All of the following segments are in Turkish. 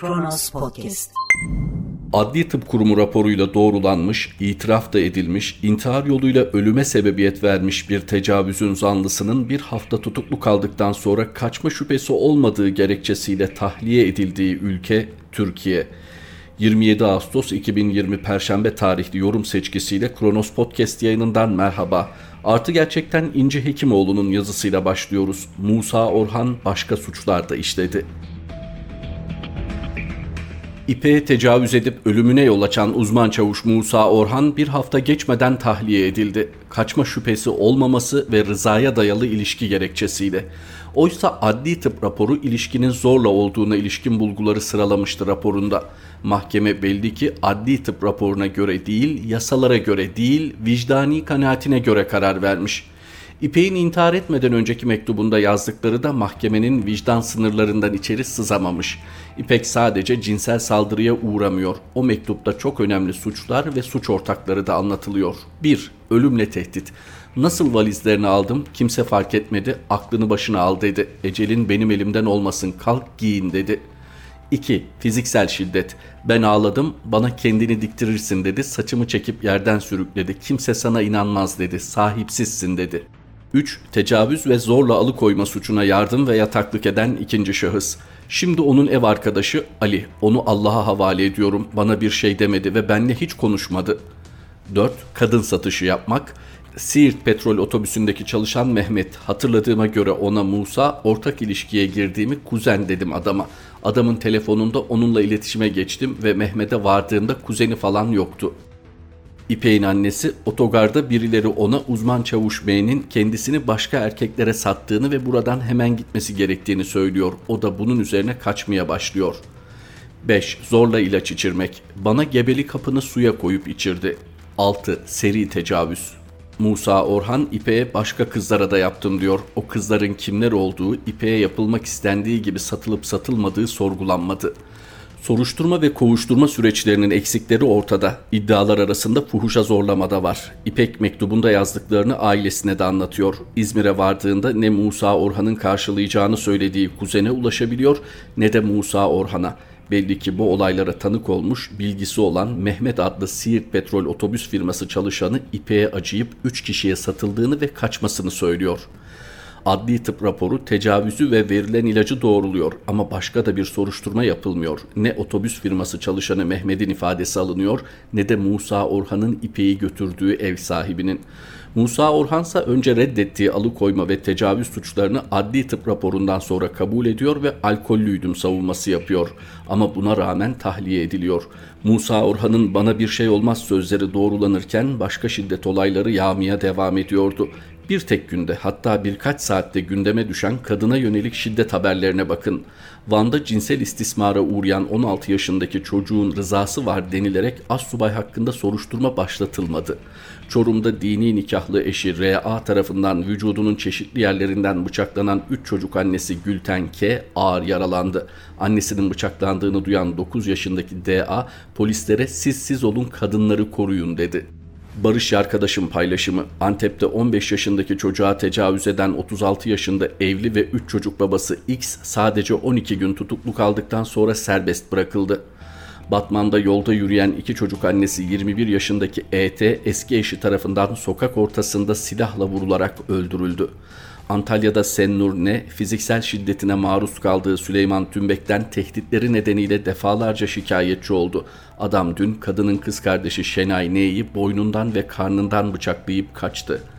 Kronos Podcast. Adli Tıp Kurumu raporuyla doğrulanmış, itiraf da edilmiş, intihar yoluyla ölüme sebebiyet vermiş bir tecavüzün zanlısının bir hafta tutuklu kaldıktan sonra kaçma şüphesi olmadığı gerekçesiyle tahliye edildiği ülke Türkiye. 27 Ağustos 2020 Perşembe tarihli yorum seçkisiyle Kronos Podcast yayınından merhaba. Artı gerçekten İnce Hekimoğlu'nun yazısıyla başlıyoruz. Musa Orhan başka suçlar da işledi. İpe'ye tecavüz edip ölümüne yol açan uzman çavuş Musa Orhan bir hafta geçmeden tahliye edildi. Kaçma şüphesi olmaması ve rızaya dayalı ilişki gerekçesiyle. Oysa adli tıp raporu ilişkinin zorla olduğuna ilişkin bulguları sıralamıştı raporunda. Mahkeme belli ki adli tıp raporuna göre değil, yasalara göre değil, vicdani kanaatine göre karar vermiş.'' İpek'in intihar etmeden önceki mektubunda yazdıkları da mahkemenin vicdan sınırlarından içeri sızamamış. İpek sadece cinsel saldırıya uğramıyor. O mektupta çok önemli suçlar ve suç ortakları da anlatılıyor. 1. Ölümle tehdit. Nasıl valizlerini aldım kimse fark etmedi aklını başına al dedi. Ecelin benim elimden olmasın kalk giyin dedi. 2. Fiziksel şiddet. Ben ağladım, bana kendini diktirirsin dedi. Saçımı çekip yerden sürükledi. Kimse sana inanmaz dedi. Sahipsizsin dedi. 3. Tecavüz ve zorla alıkoyma suçuna yardım ve yataklık eden ikinci şahıs. Şimdi onun ev arkadaşı Ali. Onu Allah'a havale ediyorum. Bana bir şey demedi ve benle hiç konuşmadı. 4. Kadın satışı yapmak. Siirt petrol otobüsündeki çalışan Mehmet. Hatırladığıma göre ona Musa ortak ilişkiye girdiğimi kuzen dedim adama. Adamın telefonunda onunla iletişime geçtim ve Mehmet'e vardığımda kuzeni falan yoktu. İpek'in annesi otogarda birileri ona uzman çavuş beynin kendisini başka erkeklere sattığını ve buradan hemen gitmesi gerektiğini söylüyor. O da bunun üzerine kaçmaya başlıyor. 5. Zorla ilaç içirmek. Bana gebeli kapını suya koyup içirdi. 6. Seri tecavüz. Musa Orhan İpek'e başka kızlara da yaptım diyor. O kızların kimler olduğu, İpek'e yapılmak istendiği gibi satılıp satılmadığı sorgulanmadı. Soruşturma ve kovuşturma süreçlerinin eksikleri ortada. İddialar arasında fuhuşa zorlama da var. İpek mektubunda yazdıklarını ailesine de anlatıyor. İzmir'e vardığında ne Musa Orhan'ın karşılayacağını söylediği kuzene ulaşabiliyor ne de Musa Orhan'a. Belli ki bu olaylara tanık olmuş, bilgisi olan Mehmet adlı Siirt Petrol otobüs firması çalışanı İpek'e acıyıp 3 kişiye satıldığını ve kaçmasını söylüyor. Adli tıp raporu tecavüzü ve verilen ilacı doğruluyor ama başka da bir soruşturma yapılmıyor. Ne otobüs firması çalışanı Mehmet'in ifadesi alınıyor ne de Musa Orhan'ın ipeyi götürdüğü ev sahibinin. Musa Orhansa önce reddettiği alıkoyma ve tecavüz suçlarını adli tıp raporundan sonra kabul ediyor ve alkollüydüm savunması yapıyor. Ama buna rağmen tahliye ediliyor. Musa Orhan'ın bana bir şey olmaz sözleri doğrulanırken başka şiddet olayları yağmaya devam ediyordu. Bir tek günde hatta birkaç saatte gündeme düşen kadına yönelik şiddet haberlerine bakın. Van'da cinsel istismara uğrayan 16 yaşındaki çocuğun rızası var denilerek Assubay hakkında soruşturma başlatılmadı. Çorum'da dini nikahlı eşi R.A. tarafından vücudunun çeşitli yerlerinden bıçaklanan 3 çocuk annesi Gülten K. ağır yaralandı. Annesinin bıçaklandığını duyan 9 yaşındaki D.A. polislere siz siz olun kadınları koruyun dedi. Barış arkadaşım paylaşımı Antep'te 15 yaşındaki çocuğa tecavüz eden 36 yaşında evli ve 3 çocuk babası X sadece 12 gün tutuklu kaldıktan sonra serbest bırakıldı. Batman'da yolda yürüyen iki çocuk annesi 21 yaşındaki ET eski eşi tarafından sokak ortasında silahla vurularak öldürüldü. Antalya'da Sennur Ne fiziksel şiddetine maruz kaldığı Süleyman Tümbek'ten tehditleri nedeniyle defalarca şikayetçi oldu. Adam dün kadının kız kardeşi Şenay Ne'yi boynundan ve karnından bıçaklayıp kaçtı.''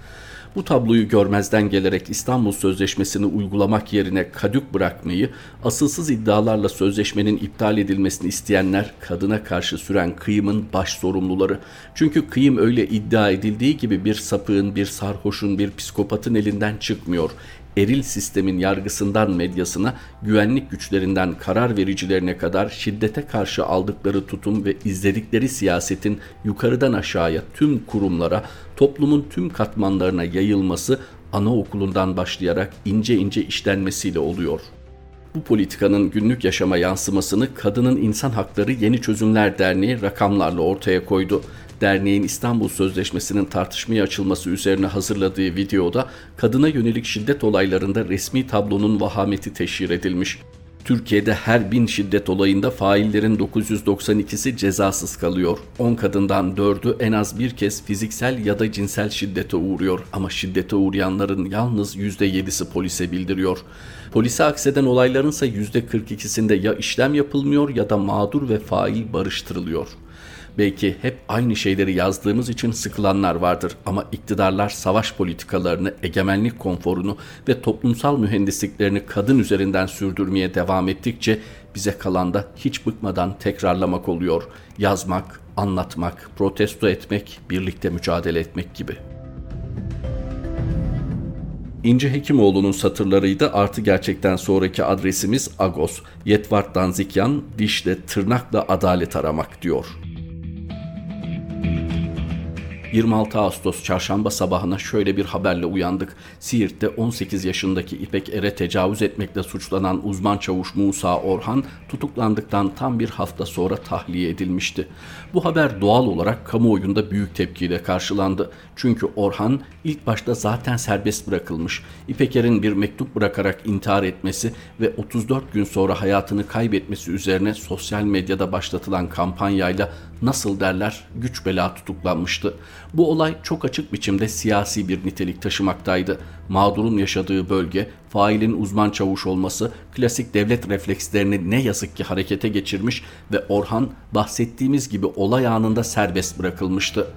Bu tabloyu görmezden gelerek İstanbul Sözleşmesi'ni uygulamak yerine kadük bırakmayı, asılsız iddialarla sözleşmenin iptal edilmesini isteyenler kadına karşı süren kıyımın baş sorumluları. Çünkü kıyım öyle iddia edildiği gibi bir sapığın, bir sarhoşun, bir psikopatın elinden çıkmıyor eril sistemin yargısından medyasına, güvenlik güçlerinden karar vericilerine kadar şiddete karşı aldıkları tutum ve izledikleri siyasetin yukarıdan aşağıya tüm kurumlara, toplumun tüm katmanlarına yayılması anaokulundan başlayarak ince ince işlenmesiyle oluyor. Bu politikanın günlük yaşama yansımasını Kadının İnsan Hakları Yeni Çözümler Derneği rakamlarla ortaya koydu. Derneğin İstanbul Sözleşmesi'nin tartışmaya açılması üzerine hazırladığı videoda kadına yönelik şiddet olaylarında resmi tablonun vahameti teşhir edilmiş. Türkiye'de her bin şiddet olayında faillerin 992'si cezasız kalıyor. 10 kadından 4'ü en az bir kez fiziksel ya da cinsel şiddete uğruyor ama şiddete uğrayanların yalnız %7'si polise bildiriyor. Polise akseden olayların ise %42'sinde ya işlem yapılmıyor ya da mağdur ve fail barıştırılıyor. Belki hep aynı şeyleri yazdığımız için sıkılanlar vardır ama iktidarlar savaş politikalarını, egemenlik konforunu ve toplumsal mühendisliklerini kadın üzerinden sürdürmeye devam ettikçe bize kalan da hiç bıkmadan tekrarlamak oluyor. Yazmak, anlatmak, protesto etmek, birlikte mücadele etmek gibi. İnci Hekimoğlu'nun satırlarıydı. Artı gerçekten sonraki adresimiz Agos. Yetvart Danzikyan, dişle tırnakla adalet aramak diyor. 26 Ağustos çarşamba sabahına şöyle bir haberle uyandık. Siirt'te 18 yaşındaki İpek Er'e tecavüz etmekle suçlanan uzman çavuş Musa Orhan tutuklandıktan tam bir hafta sonra tahliye edilmişti. Bu haber doğal olarak kamuoyunda büyük tepkiyle karşılandı. Çünkü Orhan ilk başta zaten serbest bırakılmış. İpek Er'in bir mektup bırakarak intihar etmesi ve 34 gün sonra hayatını kaybetmesi üzerine sosyal medyada başlatılan kampanyayla nasıl derler güç bela tutuklanmıştı. Bu olay çok açık biçimde siyasi bir nitelik taşımaktaydı. Mağdurun yaşadığı bölge, failin uzman çavuş olması klasik devlet reflekslerini ne yazık ki harekete geçirmiş ve Orhan bahsettiğimiz gibi olay anında serbest bırakılmıştı.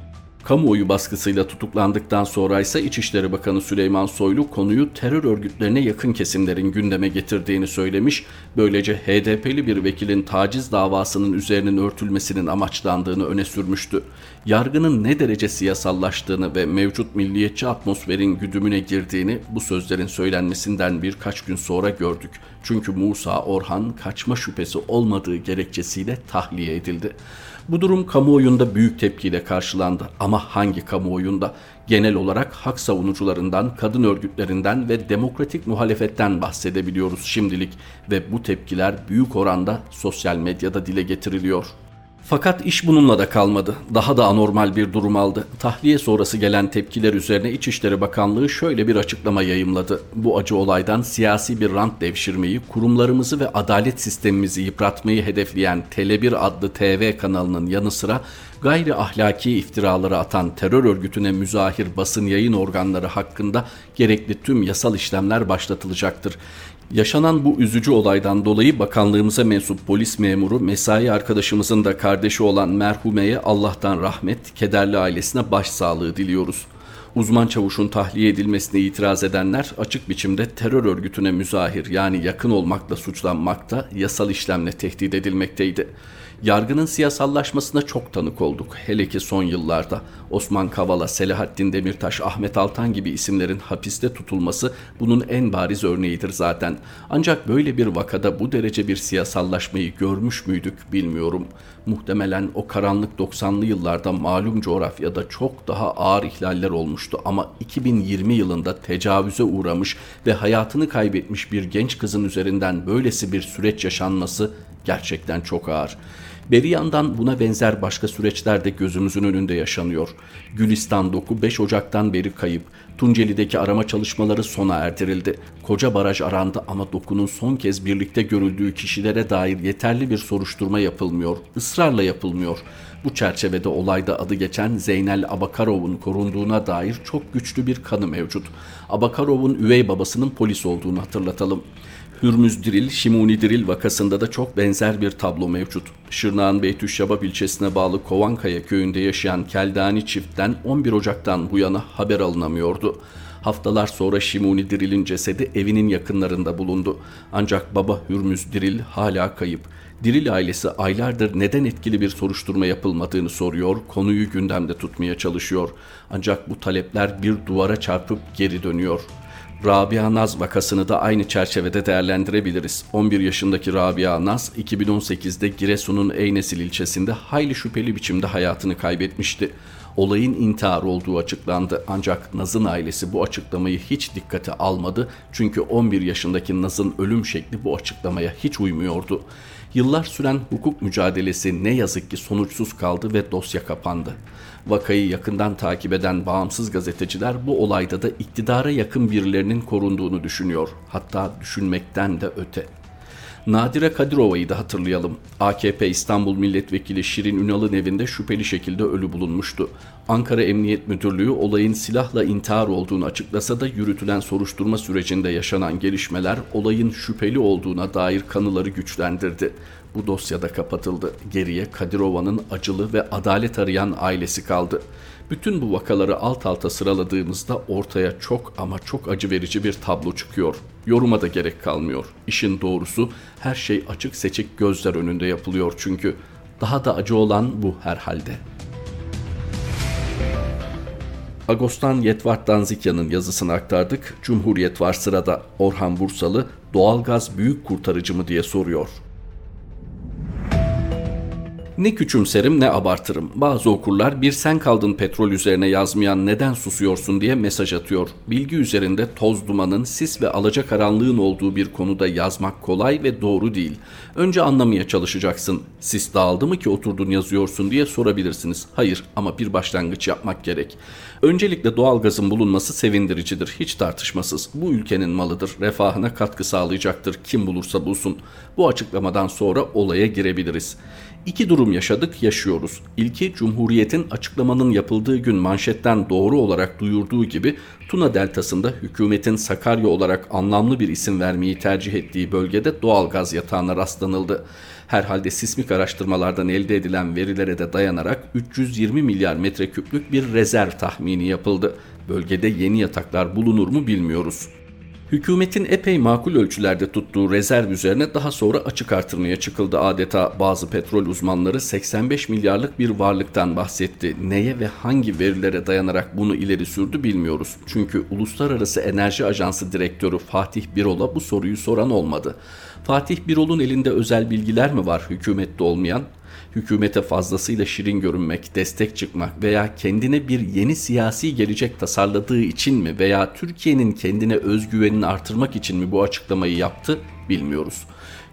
Kamuoyu baskısıyla tutuklandıktan sonra ise İçişleri Bakanı Süleyman Soylu konuyu terör örgütlerine yakın kesimlerin gündeme getirdiğini söylemiş. Böylece HDP'li bir vekilin taciz davasının üzerinin örtülmesinin amaçlandığını öne sürmüştü. Yargının ne derece siyasallaştığını ve mevcut milliyetçi atmosferin güdümüne girdiğini bu sözlerin söylenmesinden birkaç gün sonra gördük. Çünkü Musa Orhan kaçma şüphesi olmadığı gerekçesiyle tahliye edildi. Bu durum kamuoyunda büyük tepkiyle karşılandı ama hangi kamuoyunda? Genel olarak hak savunucularından, kadın örgütlerinden ve demokratik muhalefetten bahsedebiliyoruz şimdilik ve bu tepkiler büyük oranda sosyal medyada dile getiriliyor. Fakat iş bununla da kalmadı. Daha da anormal bir durum aldı. Tahliye sonrası gelen tepkiler üzerine İçişleri Bakanlığı şöyle bir açıklama yayımladı. Bu acı olaydan siyasi bir rant devşirmeyi, kurumlarımızı ve adalet sistemimizi yıpratmayı hedefleyen Tele1 adlı TV kanalının yanı sıra gayri ahlaki iftiraları atan terör örgütüne müzahir basın yayın organları hakkında gerekli tüm yasal işlemler başlatılacaktır. Yaşanan bu üzücü olaydan dolayı bakanlığımıza mensup polis memuru mesai arkadaşımızın da kardeşi olan merhumeye Allah'tan rahmet, kederli ailesine başsağlığı diliyoruz. Uzman çavuşun tahliye edilmesine itiraz edenler açık biçimde terör örgütüne müzahir yani yakın olmakla suçlanmakta, yasal işlemle tehdit edilmekteydi. Yargının siyasallaşmasına çok tanık olduk. Hele ki son yıllarda Osman Kavala, Selahattin Demirtaş, Ahmet Altan gibi isimlerin hapiste tutulması bunun en bariz örneğidir zaten. Ancak böyle bir vakada bu derece bir siyasallaşmayı görmüş müydük bilmiyorum. Muhtemelen o karanlık 90'lı yıllarda malum coğrafyada çok daha ağır ihlaller olmuştu ama 2020 yılında tecavüze uğramış ve hayatını kaybetmiş bir genç kızın üzerinden böylesi bir süreç yaşanması gerçekten çok ağır. Beri yandan buna benzer başka süreçler de gözümüzün önünde yaşanıyor. Gülistan Doku 5 Ocak'tan beri kayıp. Tunceli'deki arama çalışmaları sona erdirildi. Koca baraj arandı ama Doku'nun son kez birlikte görüldüğü kişilere dair yeterli bir soruşturma yapılmıyor. Israrla yapılmıyor. Bu çerçevede olayda adı geçen Zeynel Abakarov'un korunduğuna dair çok güçlü bir kanı mevcut. Abakarov'un üvey babasının polis olduğunu hatırlatalım. Hürmüz Diril, Şimuni Diril vakasında da çok benzer bir tablo mevcut. Şırnağın Beytüşşabab ilçesine bağlı Kovankaya köyünde yaşayan Keldani çiftten 11 Ocak'tan bu yana haber alınamıyordu. Haftalar sonra Şimuni Diril'in cesedi evinin yakınlarında bulundu. Ancak baba Hürmüz Diril hala kayıp. Diril ailesi aylardır neden etkili bir soruşturma yapılmadığını soruyor, konuyu gündemde tutmaya çalışıyor. Ancak bu talepler bir duvara çarpıp geri dönüyor. Rabia Naz vakasını da aynı çerçevede değerlendirebiliriz. 11 yaşındaki Rabia Naz 2018'de Giresun'un Eynesil ilçesinde hayli şüpheli biçimde hayatını kaybetmişti. Olayın intihar olduğu açıklandı ancak Naz'ın ailesi bu açıklamayı hiç dikkate almadı çünkü 11 yaşındaki Naz'ın ölüm şekli bu açıklamaya hiç uymuyordu. Yıllar süren hukuk mücadelesi ne yazık ki sonuçsuz kaldı ve dosya kapandı. Vakayı yakından takip eden bağımsız gazeteciler bu olayda da iktidara yakın birilerinin korunduğunu düşünüyor. Hatta düşünmekten de öte. Nadire Kadirova'yı da hatırlayalım. AKP İstanbul Milletvekili Şirin Ünal'ın evinde şüpheli şekilde ölü bulunmuştu. Ankara Emniyet Müdürlüğü olayın silahla intihar olduğunu açıklasa da yürütülen soruşturma sürecinde yaşanan gelişmeler olayın şüpheli olduğuna dair kanıları güçlendirdi. Bu dosyada kapatıldı. Geriye Kadirova'nın acılı ve adalet arayan ailesi kaldı. Bütün bu vakaları alt alta sıraladığımızda ortaya çok ama çok acı verici bir tablo çıkıyor. Yoruma da gerek kalmıyor. İşin doğrusu her şey açık seçik gözler önünde yapılıyor çünkü. Daha da acı olan bu herhalde. Agostan Yetvart Danzikya'nın yazısını aktardık. Cumhuriyet var sırada. Orhan Bursalı doğalgaz büyük kurtarıcı mı diye soruyor. Ne küçümserim ne abartırım. Bazı okurlar bir sen kaldın petrol üzerine yazmayan neden susuyorsun diye mesaj atıyor. Bilgi üzerinde toz dumanın, sis ve alacakaranlığın olduğu bir konuda yazmak kolay ve doğru değil. Önce anlamaya çalışacaksın. Sis dağıldı mı ki oturdun yazıyorsun diye sorabilirsiniz. Hayır ama bir başlangıç yapmak gerek. Öncelikle doğalgazın bulunması sevindiricidir. Hiç tartışmasız. Bu ülkenin malıdır. Refahına katkı sağlayacaktır. Kim bulursa bulsun. Bu açıklamadan sonra olaya girebiliriz. İki durum yaşadık, yaşıyoruz. İlki Cumhuriyet'in açıklamanın yapıldığı gün manşetten doğru olarak duyurduğu gibi Tuna Deltası'nda hükümetin Sakarya olarak anlamlı bir isim vermeyi tercih ettiği bölgede doğal gaz yatağına rastlanıldı. Herhalde sismik araştırmalardan elde edilen verilere de dayanarak 320 milyar metreküplük bir rezerv tahmini yapıldı. Bölgede yeni yataklar bulunur mu bilmiyoruz. Hükümetin epey makul ölçülerde tuttuğu rezerv üzerine daha sonra açık artırmaya çıkıldı adeta. Bazı petrol uzmanları 85 milyarlık bir varlıktan bahsetti. Neye ve hangi verilere dayanarak bunu ileri sürdü bilmiyoruz. Çünkü Uluslararası Enerji Ajansı Direktörü Fatih Birol'a bu soruyu soran olmadı. Fatih Birol'un elinde özel bilgiler mi var hükümette olmayan? Hükümete fazlasıyla şirin görünmek, destek çıkmak veya kendine bir yeni siyasi gelecek tasarladığı için mi veya Türkiye'nin kendine özgüvenini artırmak için mi bu açıklamayı yaptı bilmiyoruz.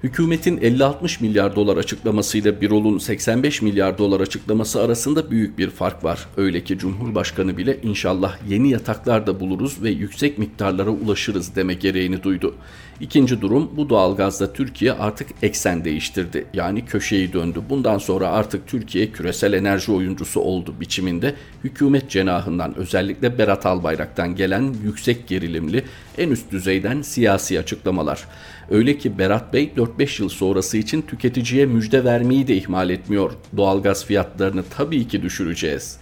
Hükümetin 50-60 milyar dolar açıklamasıyla Birol'un 85 milyar dolar açıklaması arasında büyük bir fark var. Öyle ki Cumhurbaşkanı bile inşallah yeni yataklar da buluruz ve yüksek miktarlara ulaşırız deme gereğini duydu. İkinci durum bu doğalgazda Türkiye artık eksen değiştirdi. Yani köşeyi döndü. Bundan sonra artık Türkiye küresel enerji oyuncusu oldu biçiminde hükümet cenahından özellikle Berat Albayrak'tan gelen yüksek gerilimli en üst düzeyden siyasi açıklamalar. Öyle ki Berat Bey 4-5 yıl sonrası için tüketiciye müjde vermeyi de ihmal etmiyor. Doğalgaz fiyatlarını tabii ki düşüreceğiz.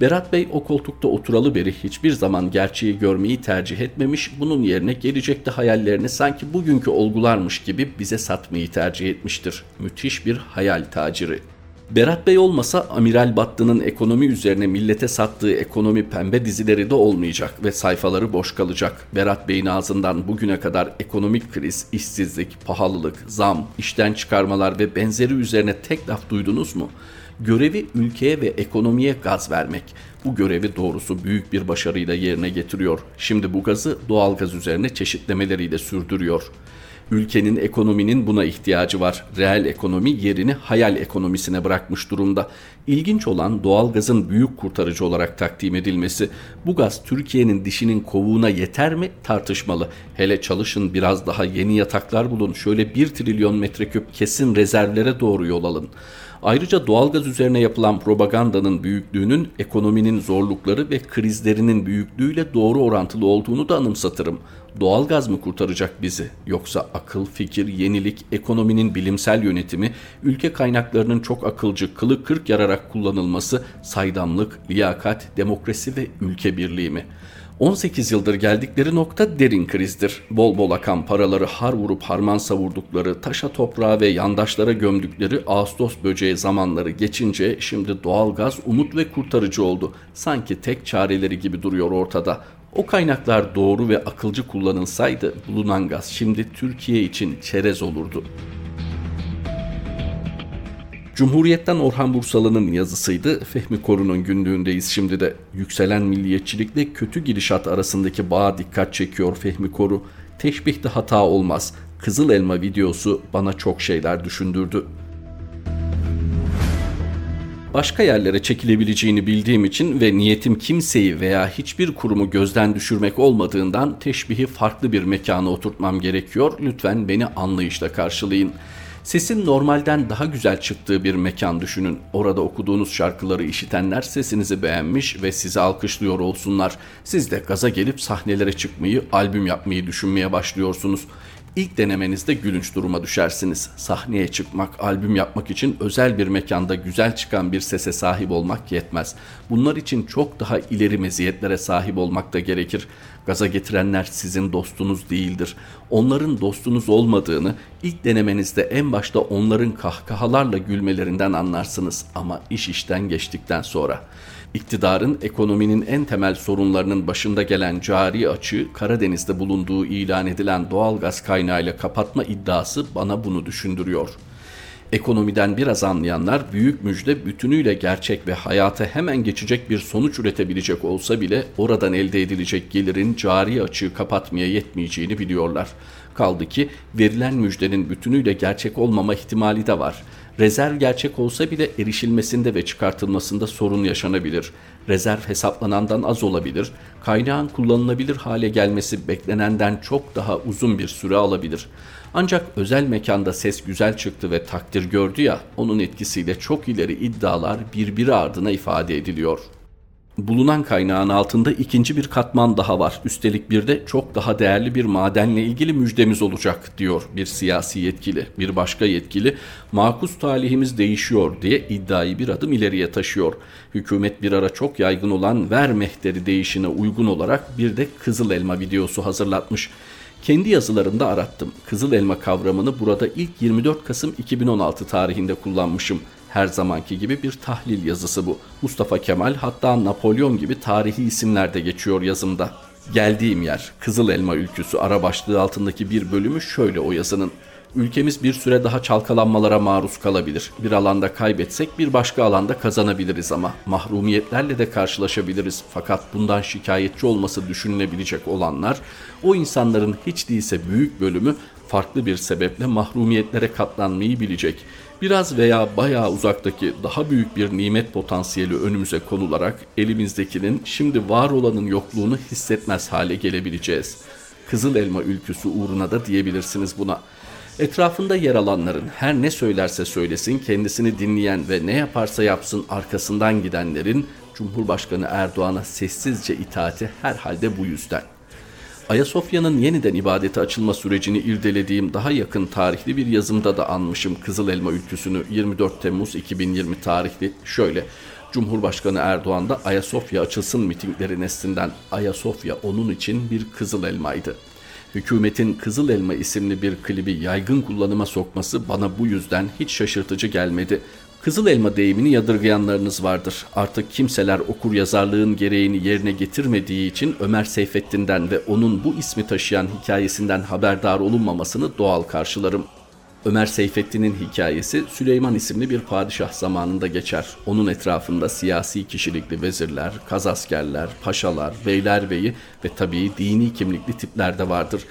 Berat Bey o koltukta oturalı beri hiçbir zaman gerçeği görmeyi tercih etmemiş, bunun yerine gelecekte hayallerini sanki bugünkü olgularmış gibi bize satmayı tercih etmiştir. Müthiş bir hayal taciri. Berat Bey olmasa Amiral Battı'nın ekonomi üzerine millete sattığı ekonomi pembe dizileri de olmayacak ve sayfaları boş kalacak. Berat Bey'in ağzından bugüne kadar ekonomik kriz, işsizlik, pahalılık, zam, işten çıkarmalar ve benzeri üzerine tek laf duydunuz mu? Görevi ülkeye ve ekonomiye gaz vermek. Bu görevi doğrusu büyük bir başarıyla yerine getiriyor. Şimdi bu gazı doğal gaz üzerine çeşitlemeleriyle sürdürüyor. Ülkenin ekonominin buna ihtiyacı var. Reel ekonomi yerini hayal ekonomisine bırakmış durumda. İlginç olan doğal gazın büyük kurtarıcı olarak takdim edilmesi. Bu gaz Türkiye'nin dişinin kovuğuna yeter mi tartışmalı. Hele çalışın biraz daha yeni yataklar bulun. Şöyle 1 trilyon metreküp kesin rezervlere doğru yol alın. Ayrıca doğalgaz üzerine yapılan propagandanın büyüklüğünün ekonominin zorlukları ve krizlerinin büyüklüğüyle doğru orantılı olduğunu da anımsatırım. Doğalgaz mı kurtaracak bizi? Yoksa akıl, fikir, yenilik, ekonominin bilimsel yönetimi, ülke kaynaklarının çok akılcı, kılı kırk yararak kullanılması, saydamlık, liyakat, demokrasi ve ülke birliği mi?'' 18 yıldır geldikleri nokta derin krizdir. Bol bol akan paraları har vurup harman savurdukları, taşa toprağa ve yandaşlara gömdükleri Ağustos böceği zamanları geçince şimdi doğalgaz umut ve kurtarıcı oldu. Sanki tek çareleri gibi duruyor ortada. O kaynaklar doğru ve akılcı kullanılsaydı bulunan gaz şimdi Türkiye için çerez olurdu.'' Cumhuriyet'ten Orhan Bursalı'nın yazısıydı. Fehmi Koru'nun günlüğündeyiz şimdi de. Yükselen milliyetçilikle kötü gidişat arasındaki bağa dikkat çekiyor Fehmi Koru. Teşbihte hata olmaz. Kızıl Elma videosu bana çok şeyler düşündürdü. Başka yerlere çekilebileceğini bildiğim için ve niyetim kimseyi veya hiçbir kurumu gözden düşürmek olmadığından teşbihi farklı bir mekana oturtmam gerekiyor. Lütfen beni anlayışla karşılayın. Sesin normalden daha güzel çıktığı bir mekan düşünün. Orada okuduğunuz şarkıları işitenler sesinizi beğenmiş ve sizi alkışlıyor olsunlar. Siz de gaza gelip sahnelere çıkmayı, albüm yapmayı düşünmeye başlıyorsunuz. İlk denemenizde gülünç duruma düşersiniz. Sahneye çıkmak, albüm yapmak için özel bir mekanda güzel çıkan bir sese sahip olmak yetmez. Bunlar için çok daha ileri meziyetlere sahip olmak da gerekir. Gaza getirenler sizin dostunuz değildir. Onların dostunuz olmadığını ilk denemenizde en başta onların kahkahalarla gülmelerinden anlarsınız ama iş işten geçtikten sonra. İktidarın ekonominin en temel sorunlarının başında gelen cari açığı Karadeniz'de bulunduğu ilan edilen doğal gaz kaynağıyla kapatma iddiası bana bunu düşündürüyor. Ekonomiden biraz anlayanlar büyük müjde bütünüyle gerçek ve hayata hemen geçecek bir sonuç üretebilecek olsa bile oradan elde edilecek gelirin cari açığı kapatmaya yetmeyeceğini biliyorlar. Kaldı ki verilen müjdenin bütünüyle gerçek olmama ihtimali de var. Rezerv gerçek olsa bile erişilmesinde ve çıkartılmasında sorun yaşanabilir. Rezerv hesaplanandan az olabilir. Kaynağın kullanılabilir hale gelmesi beklenenden çok daha uzun bir süre alabilir. Ancak özel mekanda ses güzel çıktı ve takdir gördü ya, onun etkisiyle çok ileri iddialar birbiri ardına ifade ediliyor. Bulunan kaynağın altında ikinci bir katman daha var. Üstelik bir de çok daha değerli bir madenle ilgili müjdemiz olacak diyor bir siyasi yetkili. Bir başka yetkili makus talihimiz değişiyor diye iddiayı bir adım ileriye taşıyor. Hükümet bir ara çok yaygın olan ver mehteri değişine uygun olarak bir de kızıl elma videosu hazırlatmış. Kendi yazılarımda arattım. Kızıl elma kavramını burada ilk 24 Kasım 2016 tarihinde kullanmışım. Her zamanki gibi bir tahlil yazısı bu. Mustafa Kemal hatta Napolyon gibi tarihi isimler de geçiyor yazımda. Geldiğim yer Kızıl Elma ülküsü ara başlığı altındaki bir bölümü şöyle o yazının. Ülkemiz bir süre daha çalkalanmalara maruz kalabilir. Bir alanda kaybetsek bir başka alanda kazanabiliriz ama mahrumiyetlerle de karşılaşabiliriz. Fakat bundan şikayetçi olması düşünülebilecek olanlar o insanların hiç değilse büyük bölümü farklı bir sebeple mahrumiyetlere katlanmayı bilecek. Biraz veya bayağı uzaktaki daha büyük bir nimet potansiyeli önümüze konularak elimizdekinin şimdi var olanın yokluğunu hissetmez hale gelebileceğiz. Kızıl elma ülküsü uğruna da diyebilirsiniz buna. Etrafında yer alanların her ne söylerse söylesin kendisini dinleyen ve ne yaparsa yapsın arkasından gidenlerin Cumhurbaşkanı Erdoğan'a sessizce itaati herhalde bu yüzden. Ayasofya'nın yeniden ibadete açılma sürecini irdelediğim daha yakın tarihli bir yazımda da anmışım Kızıl Elma ülküsünü 24 Temmuz 2020 tarihli şöyle Cumhurbaşkanı Erdoğan da Ayasofya açılsın mitingleri neslinden Ayasofya onun için bir kızıl elmaydı. Hükümetin Kızıl Elma isimli bir klibi yaygın kullanıma sokması bana bu yüzden hiç şaşırtıcı gelmedi. Kızıl elma deyimini yadırgayanlarınız vardır. Artık kimseler okur yazarlığın gereğini yerine getirmediği için Ömer Seyfettin'den ve onun bu ismi taşıyan hikayesinden haberdar olunmamasını doğal karşılarım. Ömer Seyfettin'in hikayesi Süleyman isimli bir padişah zamanında geçer. Onun etrafında siyasi kişilikli vezirler, kazaskerler, paşalar, beylerbeyi ve tabii dini kimlikli tipler de vardır.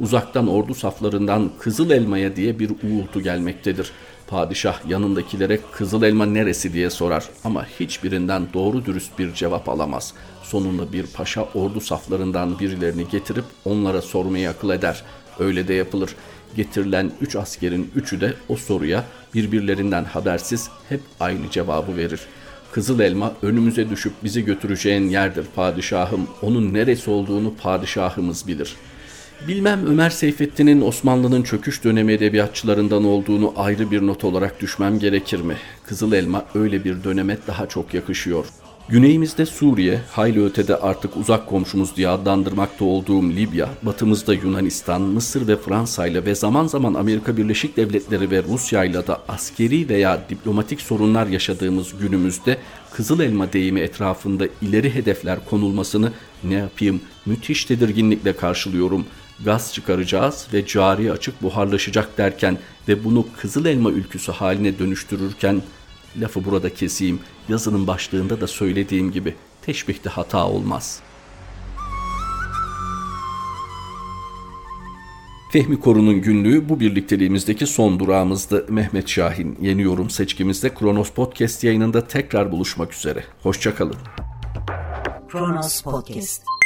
Uzaktan ordu saflarından Kızıl Elma'ya diye bir uğultu gelmektedir. Padişah yanındakilere Kızıl Elma neresi diye sorar ama hiçbirinden doğru dürüst bir cevap alamaz. Sonunda bir paşa ordu saflarından birilerini getirip onlara sormayı akıl eder. Öyle de yapılır. Getirilen üç askerin üçü de o soruya birbirlerinden habersiz hep aynı cevabı verir. Kızıl elma önümüze düşüp bizi götüreceğin yerdir padişahım. Onun neresi olduğunu padişahımız bilir.'' Bilmem Ömer Seyfettin'in Osmanlı'nın çöküş dönemi edebiyatçılarından olduğunu ayrı bir not olarak düşmem gerekir mi? Kızıl Elma öyle bir döneme daha çok yakışıyor. Güneyimizde Suriye, hayli ötede artık uzak komşumuz diye adlandırmakta olduğum Libya, batımızda Yunanistan, Mısır ve Fransa ile ve zaman zaman Amerika Birleşik Devletleri ve Rusya ile de askeri veya diplomatik sorunlar yaşadığımız günümüzde Kızıl Elma deyimi etrafında ileri hedefler konulmasını ne yapayım müthiş tedirginlikle karşılıyorum gaz çıkaracağız ve cari açık buharlaşacak derken ve bunu Kızıl Elma ülküsü haline dönüştürürken lafı burada keseyim. Yazının başlığında da söylediğim gibi teşbihte hata olmaz.'' Fehmi Korun'un günlüğü bu birlikteliğimizdeki son durağımızdı. Mehmet Şahin yeni yorum seçkimizde Kronos Podcast yayınında tekrar buluşmak üzere. Hoşçakalın. Kronos Podcast